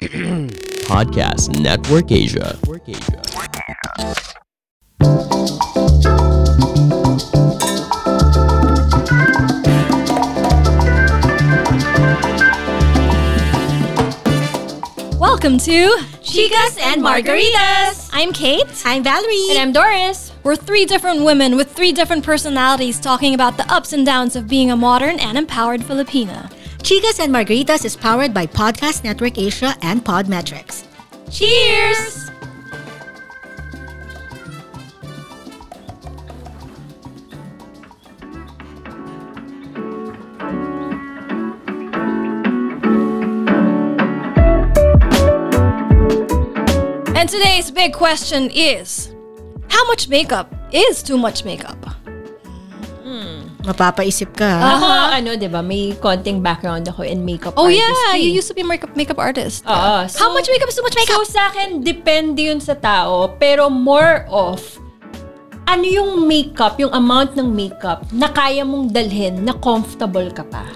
Podcast Network Asia. Welcome to Chicas and Margaritas. I'm Kate. I'm Valerie. And I'm Doris. We're three different women with three different personalities talking about the ups and downs of being a modern and empowered Filipina. Chicas and Margaritas is powered by Podcast Network Asia and Podmetrics. Cheers! And today's big question is How much makeup is too much makeup? Mapapaisip ka. Ako, ano, di ba, may konting background ako in makeup Oh artistry. yeah, you used to be a makeup makeup artist. Oo. How much makeup is too much makeup? So, sa akin, depende yun sa tao. Pero more of, ano yung makeup, yung amount ng makeup na kaya mong dalhin na comfortable ka pa.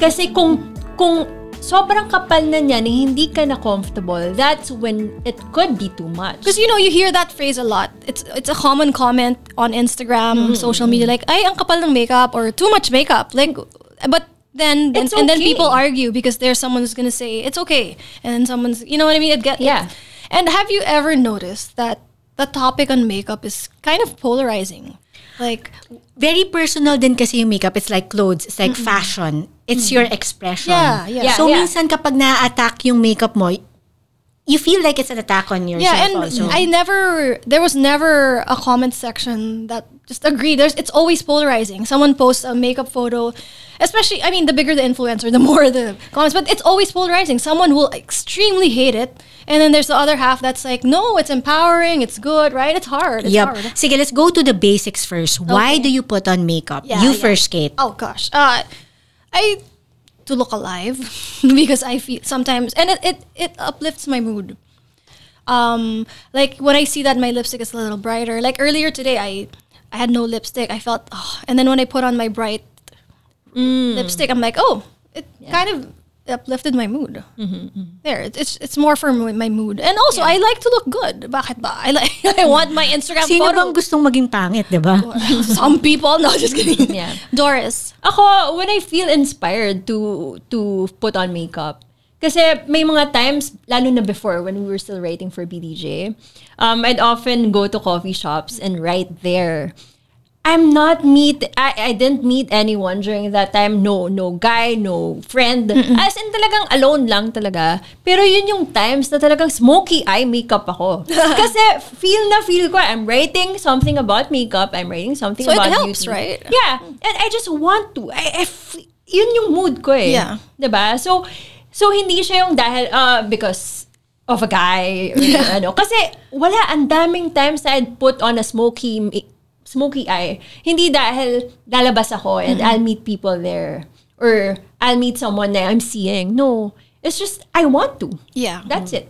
Kasi kung, kung sobrang kapal na niya na hindi ka na comfortable, that's when it could be too much. Because you know, you hear that phrase a lot. It's it's a common comment on Instagram, mm-hmm. social media, like, ay, ang kapal ng makeup or too much makeup. Like, but then, then It's and then people argue because there's someone who's gonna say it's okay, and then someone's, you know what I mean? It get Yeah. And have you ever noticed that the topic on makeup is kind of polarizing? Like, Very personal din kasi yung makeup. It's like clothes. It's like fashion. It's your expression. Yeah, yeah. Yeah, so, yeah. minsan kapag na-attack yung makeup mo, you feel like it's an attack on yourself yeah, and also. I never, there was never a comment section that just agreed. There's, it's always polarizing. Someone posts a makeup photo, especially, I mean, the bigger the influencer, the more the comments, but it's always polarizing. Someone will extremely hate it, and then there's the other half that's like, no, it's empowering, it's good, right? It's hard. It's Yep. hard. Sige, let's go to the basics first. Why do you put on makeup? Yeah, you yeah. first, Kate. Oh gosh, uh, I to look alive because I feel sometimes, and it, it it uplifts my mood. Um, like when I see that my lipstick is a little brighter. Like earlier today, I I had no lipstick. I felt, oh, and then when I put on my bright lipstick, I'm like, oh, it kind of uplifted my mood. There, it- it's it's more for my mood, and also I like to look good. Bakit ba? I like I want my Instagram Sino photo. bang gustong maging pangit, di ba? Some people, no, just kidding. Yeah. Doris. Ako, when I feel inspired to to put on makeup, kasi may mga times, lalo na before when we were still writing for BDJ, um, I'd often go to coffee shops and write there. I'm not meet, I, I didn't meet anyone during that time. No, no guy, no friend. As in talagang alone lang talaga. Pero yun yung times na talagang smoky eye makeup ako. Kasi feel na feel ko, I'm writing something about makeup, I'm writing something So it about helps, beauty. right? Yeah. And I just want to. I, I f- yun yung mood ko eh. Yeah. 'Di ba? So, so hindi siya yung dahil, uh, because of a guy or ano. Kasi wala, ang daming times I'd put on a smoky, smoky eye. Hindi dahil lalabas ako and I'll meet people there. Or I'll meet someone na I'm seeing. No. It's just, I want to. Yeah. That's it.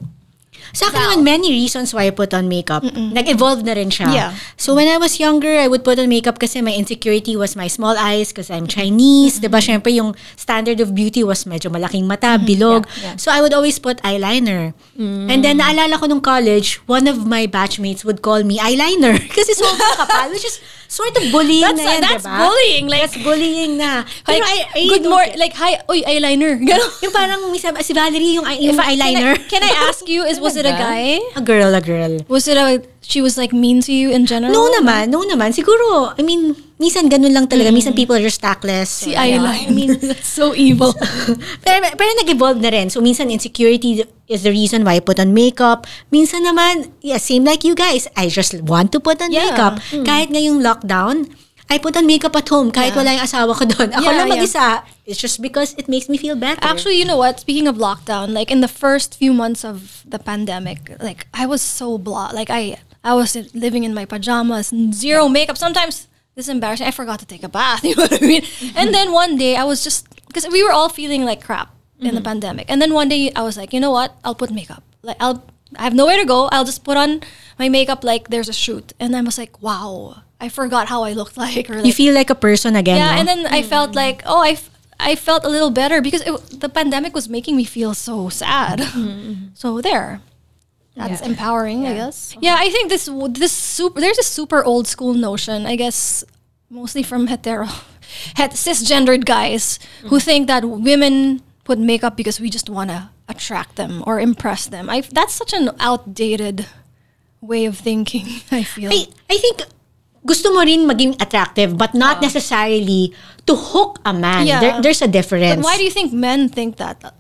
Sa akin naman, many reasons why I put on makeup. Nag-evolve na rin siya. Yeah. So when I was younger, I would put on makeup kasi my insecurity was my small eyes because I'm Chinese. Diba? Siyempre yung standard of beauty was medyo malaking mata, bilog. Yeah, yeah. So I would always put eyeliner. And then naalala ko nung college, one of my batchmates would call me eyeliner kasi sobrang kapal, which is sort of bullying That's, na yan, that's diba? bullying. Like, That's bullying na. like Pero I, I good more, care. like, hi, oy, eyeliner. Ganon. Yung parang minsan, si Valerie, yung, yung eyeliner. Can I, can I ask you, is was it a guy? a girl, a girl. Was it a, she was like mean to you in general? No naman, no naman. Siguro, I mean, minsan ganun lang talaga. Minsan people are just tactless. Si yeah. eyeliner. I mean, that's so evil. pero, pero nag-evolve na rin. So, minsan insecurity is the reason why I put on makeup. Minsan naman, yeah, same like you guys. I just want to put on Yeah. makeup. Kahit ngayong lockdown, I put on makeup at home kahit Yeah. wala yung asawa ko doon. Ako Yeah, lang yeah. mag-isa. It's just because it makes me feel better. Actually, you know what? Speaking of lockdown, like in the first few months of the pandemic, like I was so blah. Like I, I was living in my pajamas, zero makeup. Sometimes this is embarrassing. I forgot to take a bath. You know what I mean? And then one day I was just because we were all feeling like crap in the mm-hmm. pandemic. And then one day I was like, you know what? I'll put makeup. Like I'll, I have nowhere to go. I'll just put on my makeup like there's a shoot. And I was like, wow, I forgot how I looked like. Or like, you feel like a person again, yeah, no? and then I felt mm. like, oh, I, f- I felt a little better because it, the pandemic was making me feel so sad. Mm-hmm. So there. That's Yeah. empowering, I guess. Yeah, I think this this super there's a super old school notion, I guess mostly from hetero het, cisgendered guys who mm-hmm. think that women put makeup because we just want to attract them or impress them. I that's such an outdated way of thinking, I feel. I, I think gusto mo rin maging attractive but not oh. necessarily to hook a man. Yeah. There, there's a difference. But why do you think men think that?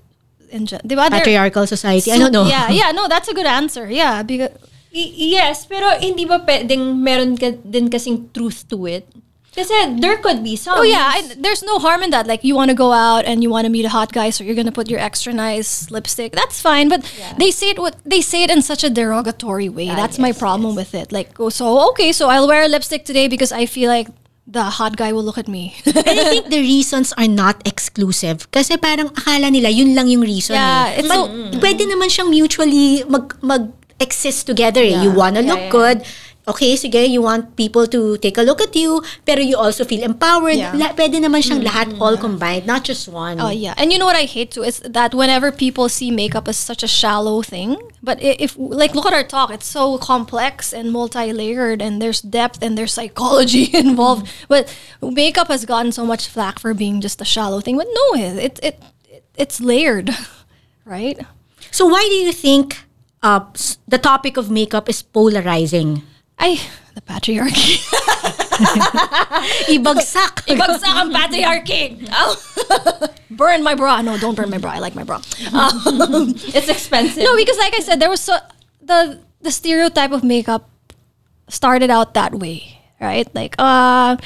In gen- diba? Patriarchal society. I don't know. Yeah, yeah, no, that's a good answer. Yeah, because Y- yes, pero hindi ba pwedeng meron ka din kasing truth to it? Kasi there could be some. Oh yeah, I, there's no harm in that. Like you want to go out and you want to meet a hot guy, so you're gonna put your extra nice lipstick. That's fine, but they say it what they say it in such a derogatory way. Ah, that's my yes, problem with it. Like, oh, so okay, so I'll wear a lipstick today because I feel like the hot guy will look at me. And I think the reasons are not exclusive. Kasi parang akala nila yun lang yung reason Yeah, eh. it's But pwede naman siyang mutually mag, mag-exist together eh. You wanna look yeah. good. Okay, sige, you want people to take a look at you, pero you also feel empowered. Yeah. La, pwede naman siyang lahat all combined, not just one. Oh yeah, and you know what I hate too is that whenever people see makeup as such a shallow thing, but if like look at our talk, it's so complex and multi-layered, and there's depth and there's psychology involved. But makeup has gotten so much flack for being just a shallow thing, but no, it it, it it's layered, right? So why do you think uh, the topic of makeup is polarizing? I the patriarchy. Ibagsak. Ibagsak ang patriarchy. Oh. burn my bra. No, don't burn my bra. I like my bra. Um, It's expensive. No, because like I said, there was so the the stereotype of makeup started out that way, right? Like, uh,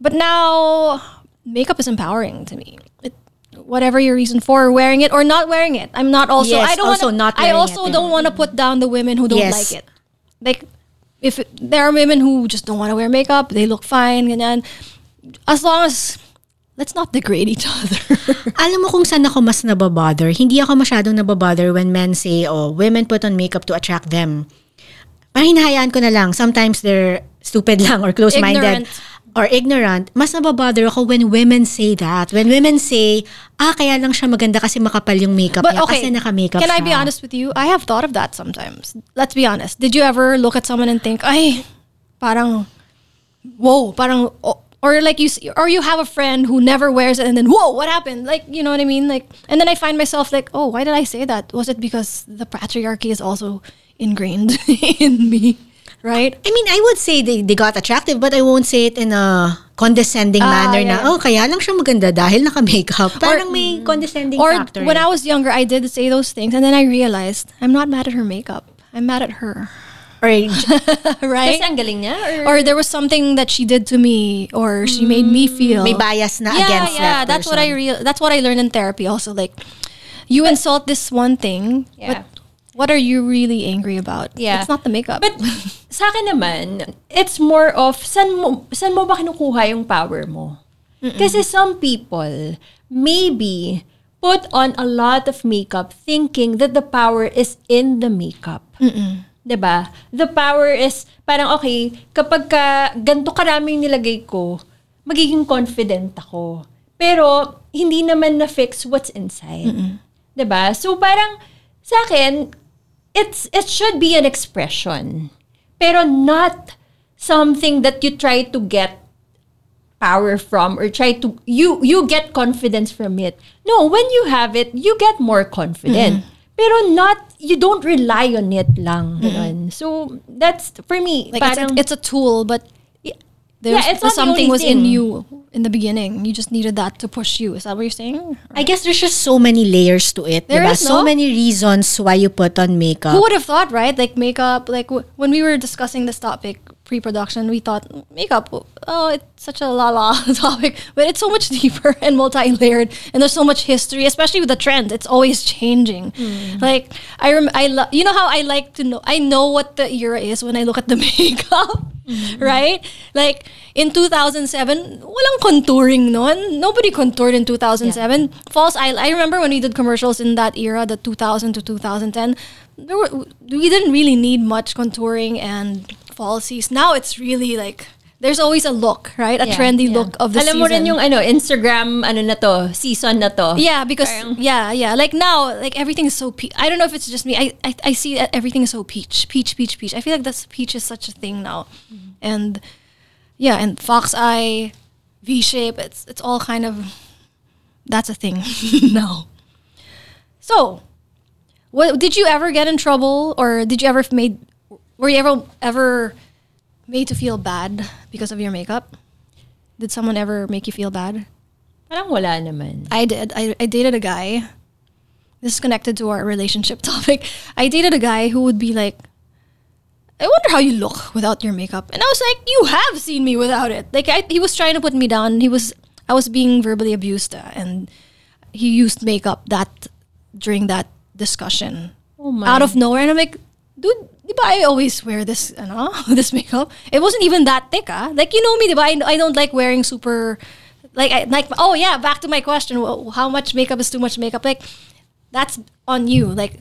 but now makeup is empowering to me. It, whatever your reason for wearing it or not wearing it, I'm not also. Yes, I don't also wanna, not I also it, don't want to put down the women who don't Yes. like it. Like, if it, there are women who just don't want to wear makeup, they look fine, ganyan. As long as let's not degrade each other. Alam mo kung saan ako mas nababother? Hindi ako masyadong nababother when men say, oh, women put on makeup to attract them. Parang hinahayaan ko na lang. Sometimes they're stupid lang or close-minded. Ignorant. Or ignorant. Mas nababother ako when women say that. When women say, ah, kaya lang siya maganda kasi makapal yung makeup But niya. okay, kasi naka-makeup can I siya. be honest with you? I have thought of that sometimes. Let's be honest. Did you ever look at someone and think, ay, parang, whoa, parang, o- or like you, or you have a friend who never wears it and then, whoa, what happened? Like, you know what I mean? Like, and then I find myself like, oh, why did I say that? Was it because the patriarchy is also ingrained in me? Right? I mean, I would say they, they got attractive, but I won't say it in a condescending Ah, manner yeah. na, oh, kaya lang siya maganda dahil naka-makeup. Parang may condescending Or factor. when eh. I was younger, I did say those things and then I realized I'm not mad at her makeup. I'm mad at her. Or, right? Kasi ang galing niya? Or, or there was something that she did to me or she made me feel may bias na yeah against yeah that that's what i real that's what i learned in therapy also like you insult this one thing Yeah. but what are you really angry about Yeah. it's not the makeup But sa akin naman, it's more of san mo, san mo ba kinukuha yung power mo? Kasi some people maybe put on a lot of makeup thinking that the power is in the makeup. 'Di ba? The power is parang okay, kapag ka ganto karami yung nilagay ko, magiging confident ako. Pero hindi naman na fix what's inside. 'Di ba? So parang sa akin, it's it should be an expression pero not something that you try to get power from or try to you you get confidence from it. No when you have it you get more confident. Mm-hmm. Pero not you don't rely on it lang mm-hmm. ganun. so that's for me like it's a, it's a tool but there's, Yeah, it's not the something only was in you in the beginning you just needed that to push you is that what you're saying I guess there's just so many layers to it. There is, So many reasons why you put on makeup. Who would have thought, right? Like makeup, like w- when we were discussing this topic pre-production, we thought makeup. Oh, it's such a la la topic, but it's so much deeper and multi-layered, and there's so much history, especially with the trend. It's always changing. Hmm. Like I rem- I lo- you know how I like to know. I know what the era is when I look at the makeup. Hmm. Right? Like in 2007, walang contouring noon. Nobody contoured in 2007. False eye. I remember when we did commercials in that era, the 2000 to 2010. There were we didn't really need much contouring and falsies. Now it's really like there's always a look, right? A Yeah, trendy yeah. look of the Alam season. mo rin yung ano, Instagram, ano na to, season na to. Yeah, because Parang- yeah, yeah. Like now, like everything is so peach. I don't know if it's just me. I, I I see that everything is so peach, peach, peach, peach. I feel like that's peach is such a thing now, mm-hmm. and yeah, and fox eye, V shape. It's it's all kind of that's a thing now. So, what did you ever get in trouble, or did you ever made? Were you ever ever made to feel bad because of your makeup? Did someone ever make you feel bad? Parang wala naman. I did. I, I dated a guy. This is connected to our relationship topic. I dated a guy who would be like, I wonder how you look without your makeup. And I was like, you have seen me without it. Like I, he was trying to put me down. He was I was being verbally abused and he used makeup that during that discussion. Oh my. Out of nowhere and I'm like, dude, di ba I always wear this ano, this makeup? It wasn't even that thick, ah. Like you know me, di ba? I, I don't like wearing super like I like oh yeah, back to my question, how much makeup is too much makeup? Like that's on you. Like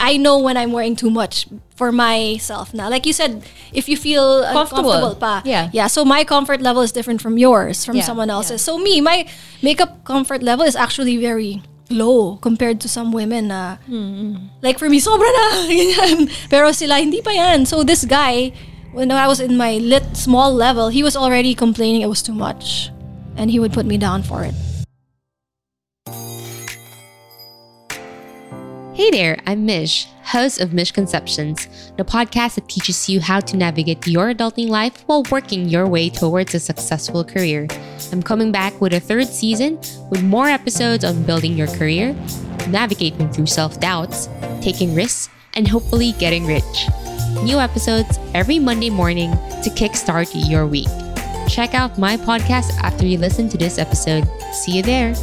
I know when I'm wearing too much for myself now. Like you said, if you feel Comfortable. uncomfortable pa. Yeah. Yeah. So my comfort level is different from yours, from Yeah, someone else's. So me, my makeup comfort level is actually very low compared to some women na mm-hmm. like for me, sobra na. ganyan. Pero sila, hindi pa yan. So this guy, when I was in my lit small level, he was already complaining it was too much. And he would put me down for it. Hey there, I'm Mish, host of Mish Conceptions, the podcast that teaches you how to navigate your adulting life while working your way towards a successful career. I'm coming back with a third season with more episodes on building your career, navigating through self doubts, taking risks, and hopefully getting rich. New episodes every Monday morning to kickstart your week. Check out my podcast after you listen to this episode. See you there.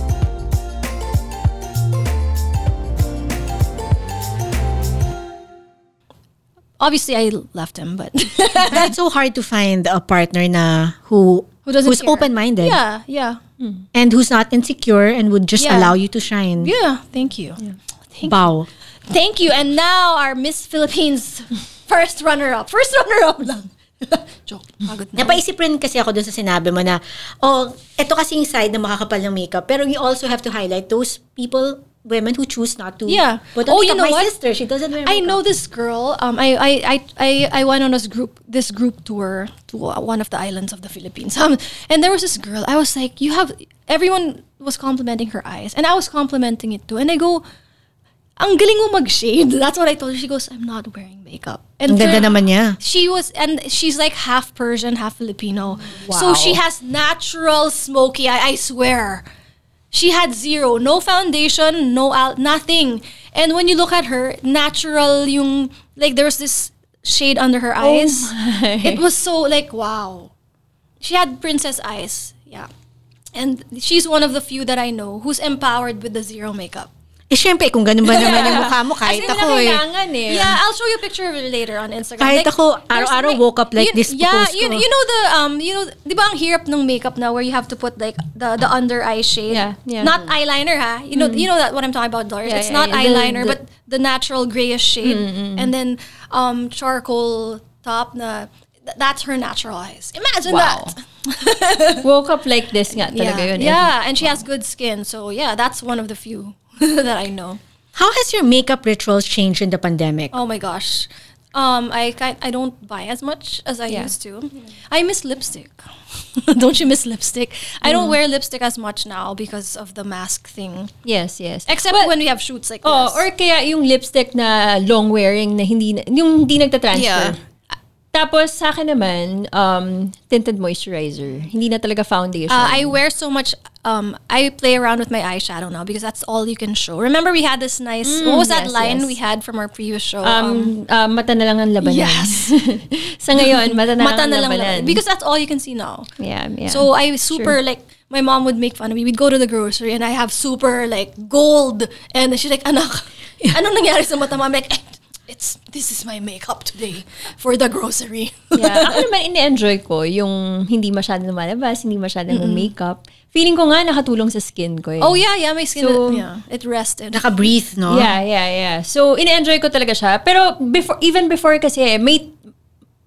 Obviously, I left him, but it's so hard to find a partner na who, Who doesn't who's care. open-minded yeah, yeah, hmm. and who's not insecure and would just Yeah. allow you to shine. yeah. Thank you. Thank Wow. Thank you. And now our Miss Philippines first runner-up. First runner-up lang. Joke. Pagod na. Napaisip rin kasi ako dun sa sinabi mo na, oh, eto kasi yung side na makakapal ng makeup. Pero you also have to highlight those people, women who choose not to Yeah. put on Oh, you know My what? sister, she doesn't wear Makeup. I know this girl. Um, I, I, I, I, I went on this group, this group tour to uh, one of the islands of the Philippines. Um, and there was this girl. I was like, you have. Everyone was complimenting her eyes, and I was complimenting it too. And I go, ang galing mo mag-shade. That's what I told her. She goes, I'm not wearing makeup. And Ang ganda for- naman niya. She was, and she's like half Persian, half Filipino. Wow. So she has natural smoky eye. I swear. She had zero, no foundation, no al- nothing. And when you look at her, natural yung like there was this shade under her oh eyes. It was so like wow. She had princess eyes. Yeah. And she's one of the few that I know who's empowered with the zero makeup. Eh, syempre, kung ganun ba naman yung mukha mo, kahit As in, ako eh. eh. Yeah, I'll show you a picture of it later on Instagram. Kahit ako, there's araw-araw woke up like you- this Yeah, post you, ko. you know the um, you know, di ba ang hirap ng makeup now where you have to put like the the under eye shade. Yeah, yeah. Not eyeliner, ha? You know, you know that what I'm talking about, Doris. Yeah, it's yeah, not yeah. The- eyeliner, the- but the natural grayish shade, and then um charcoal top. Na th- that's her natural eyes. Imagine Wow. that. Woke up like this nga talaga yeah, yun. eh. yeah, and she has good skin. So yeah, that's one of the few that I know. How has your makeup rituals changed in the pandemic? Oh my gosh. Um, I I don't buy as much as I Yeah. used to. I miss lipstick. don't you miss lipstick? I don't wear lipstick as much now because of the mask thing. Yes, yes. Except But- when we have shoots like Oh, this. or kaya yung lipstick na long wearing na hindi yung hindi nagta-transfer. Yeah. Tapos sa akin naman, um, tinted moisturizer. Hindi na talaga foundation. Uh, I wear so much. Um, I play around with my eyeshadow now because that's all you can show. Remember, we had this nice. what was that yes, line yes. we had from our previous show? um, uh, mata na lang ang labanan. Yes. sa ngayon, mata na mata lang na ang lang because that's all you can see now. yeah, yeah. So I was super Sure. like my mom would make fun of me. We'd go to the grocery and I have super like gold and she's like, anak, anong nangyari sa mata mo? I'm like, "Eh, it's this is my makeup today for the grocery. yeah. Ako naman, ini-enjoy ko yung hindi masyadong lumalabas, hindi masyadong makeup. Feeling ko nga nakatulong sa skin ko eh. oh yeah, yeah, my skin, So- yeah, it rested. Naka-breathe, no? Yeah, yeah, yeah. So, in-enjoy ko talaga siya. Pero, before, even before kasi, may,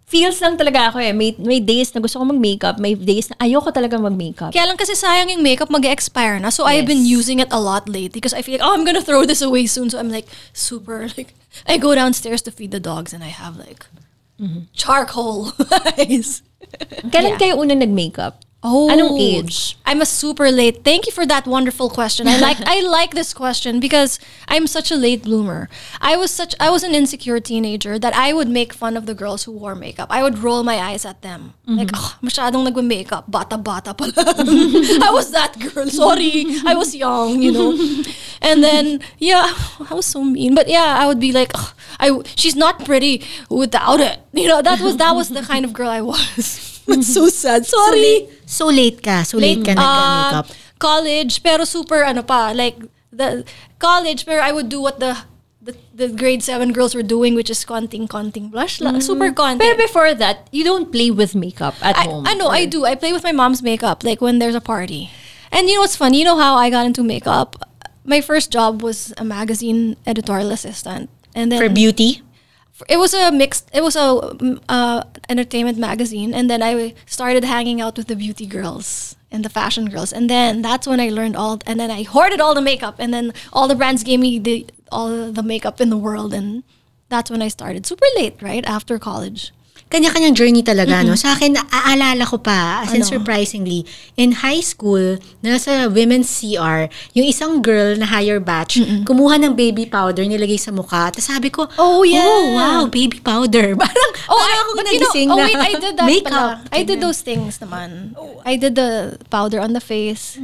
feels lang talaga ako eh. May, may days na gusto ko mag-makeup, may days na ayoko talaga mag-makeup. Kaya lang kasi sayang yung makeup mag-expire na. So I've been Yes. using it a lot lately because I feel like, oh, I'm gonna throw this away soon. So I'm like super like I go downstairs to feed the dogs and I have like charcoal eyes. Kailan kayo unang nag-makeup? Oh, Anong age? I'm a super late. Thank you for that wonderful question. I like I like this question because I'm such a late bloomer. I was such I was an insecure teenager that I would make fun of the girls who wore makeup. I would roll my eyes at them. Mm-hmm. Like, oh, masyadong nagme-makeup. Bata-bata pa lang. I was that girl. Sorry. I was young, you know. And then, yeah, I was so mean. But yeah, I would be like, "Ugh, I she's not pretty without it. You know, that was that was the kind of girl I was. It's so sad. Sorry. So late ka. So late ka nag-makeup. Uh, college, pero super ano pa, like the college, pero I would do what the the, the grade 7 girls were doing, which is konting-konting blush. la- Super konting. Pero before that, you don't play with makeup at I, home. I know, I do. I play with my mom's makeup, like when there's a party. And you know what's funny? You know how I got into makeup? My first job was a magazine editorial assistant. And then For beauty? It was a mixed it was a uh, entertainment magazine and then i started hanging out with the beauty girls and the fashion girls and then that's when i learned all and then i hoarded all the makeup and then all the brands gave me the all the makeup in the world and that's when i started. Super late right after college Kanya-kanyang journey talaga, no? Sa akin, naaalala ko pa, as in Ano? surprisingly, in high school, nasa women's CR, yung isang girl na higher batch, kumuha ng baby powder, nilagay sa mukha. Tapos sabi ko, Oh, yeah. Oh, wow, baby powder. Parang, Oh, parang I, ako but you know, nagising oh na wait, I did that makeup. pala. I did those things naman. I did the powder on the face.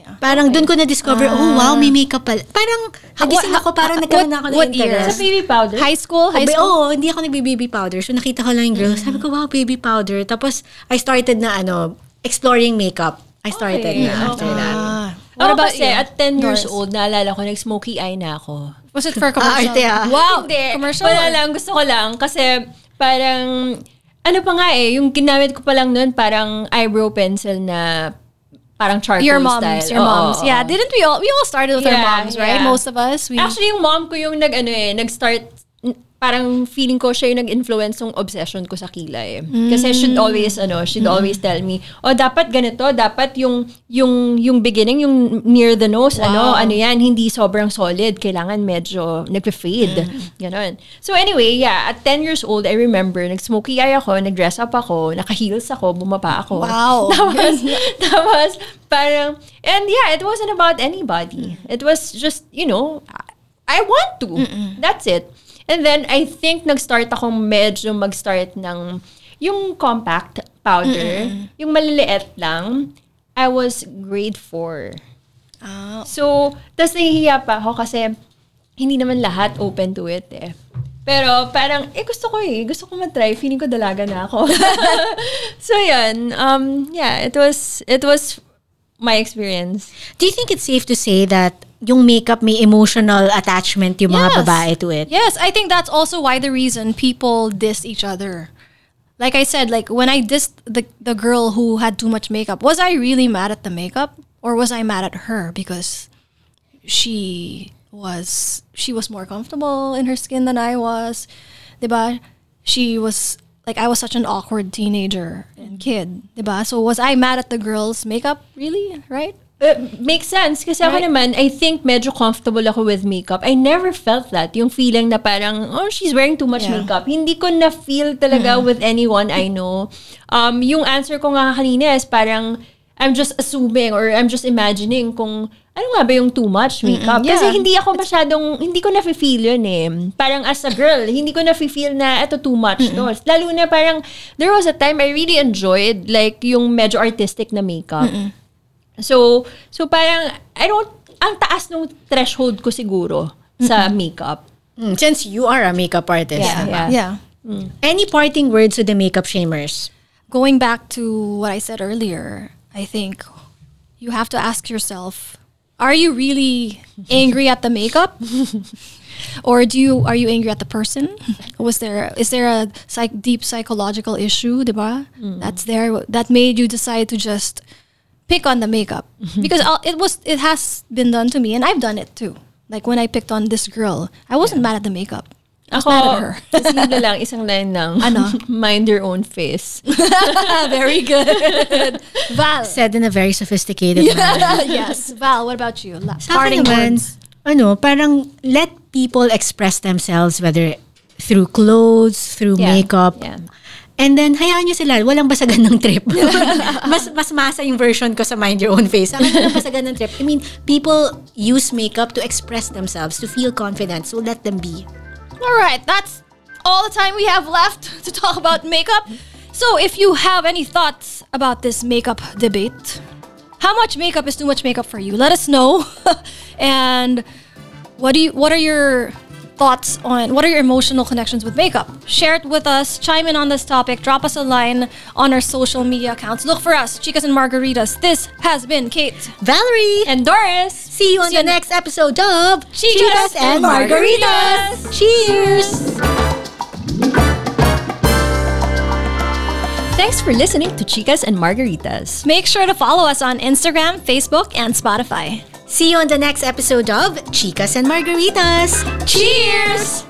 Yeah. Parang doon ko na-discover, oh wow, may makeup pala. Parang, nagising ako, parang nagkaroon na ako ng what year? interest. Sa baby powder? High school, high High school. Oo, hindi ako nagbe-baby powder. So nakita ko lang yung girls. Sabi ko, wow, baby powder. Tapos I started na ano, exploring makeup. I started Okay. na after that. Ah. What What about kasi, you? at 10 years old, naalala ko, nag-smoky eye na ako. Was it for commercial? arte, ah. Wow, Hindi. commercial. Wala lang. Gusto ko lang. Kasi parang, ano pa nga eh, yung ginamit ko pa lang nun, parang eyebrow pencil na parang charcoal Your moms, style. your moms. oo, Yeah, oo. didn't we all? We all started with our Yeah, moms, right? yeah. Most of us. We, Actually, yung mom ko yung nag, ano eh, nag-start, parang feeling ko siya yung nag-influence ng obsession ko sa kilay. Kasi she'd always, ano, she'd always tell me, oh, dapat ganito, dapat yung, yung, yung beginning, yung near the nose, ano, ano yan, hindi sobrang solid, kailangan medyo nagpe-fade. Ganon. So anyway, yeah, at 10 years old, I remember, nag-smoky eye ako, nag-dress up ako, naka-heels ako, bumaba ako. Wow. tapos, tapos, parang, and yeah, it wasn't about anybody. It was just, you know, I want to. That's it. And then, I think nag-start akong medyo mag-start ng yung compact powder, yung maliliit lang. I was grade 4. Ah. So, tas nahihiya pa ako kasi hindi naman lahat open to it eh. Pero parang, eh gusto ko eh. Gusto ko matry. Feeling ko dalaga na ako. so yun. Um, yeah, it was, it was my experience. Do you think it's safe to say that yung makeup may emotional attachment yung mga Yes. babae to it? Yes, I think that's also why the reason people diss each other. Like I said, like when I dissed the the girl who had too much makeup, was I really mad at the makeup or was I mad at her because she was she was more comfortable in her skin than I was, diba? She was like I was such an awkward teenager and kid, diba? So was I mad at the girl's makeup? Really, right? Uh, makes sense. Kasi ako Right. naman, I think medyo comfortable ako with makeup. I never felt that. Yung feeling na parang, oh, she's wearing too much Yeah. makeup. Hindi ko na-feel talaga with anyone I know. Um, yung answer ko nga kanina is parang, I'm just assuming or I'm just imagining kung ano nga ba yung too much makeup. Kasi yeah. hindi ako masyadong, hindi ko na-feel yun eh. Parang as a girl, hindi ko na-feel na eto too much. No? Lalo na parang, there was a time I really enjoyed like yung medyo artistic na makeup. So, so parang, I don't, ang taas nung threshold ko siguro sa makeup. Mm, Since you are a makeup artist. Yeah, diba? yeah. Yeah. Any parting words to the makeup shamers? going back to what I said earlier, I think you have to ask yourself, are you really angry at the makeup? or do you are you angry at the person? Was there is there a psych, deep psychological issue, diba? That's there that made you decide to just pick on the makeup mm-hmm. because I'll, it was it has been done to me and I've done it too. Like when I picked on this girl, I wasn't mad at the makeup. Who's mad at her? simple lang, isang line lang. Ano? Mind your own face. Very good. Val. Said in a very sophisticated manner. yes. Val, what about you? La- Sa Parting naman, words. ano, parang let people express themselves whether through clothes, through Yeah. makeup. Yeah. And then, hayaan nyo sila. Walang basagan ng trip. mas, mas masa yung version ko sa mind your own face. Akin, walang basagan ng trip. I mean, people use makeup to express themselves, to feel confident. So, let them be. All right, that's all the time we have left to talk about makeup. So, if you have any thoughts about this makeup debate, how much makeup is too much makeup for you? Let us know. and what do you what are your thoughts on what are your emotional connections with makeup? Share it with us, chime in on this topic, drop us a line on our social media accounts. Look for us, Chicas and Margaritas. This has been Kate. Valerie! And Doris! See you on See the you- next episode of Chicas and Margaritas. Cheers! Thanks for listening to Chicas and Margaritas. Make sure to follow us on Instagram, Facebook, and Spotify. See you on the next episode of Chicas and Margaritas. Cheers!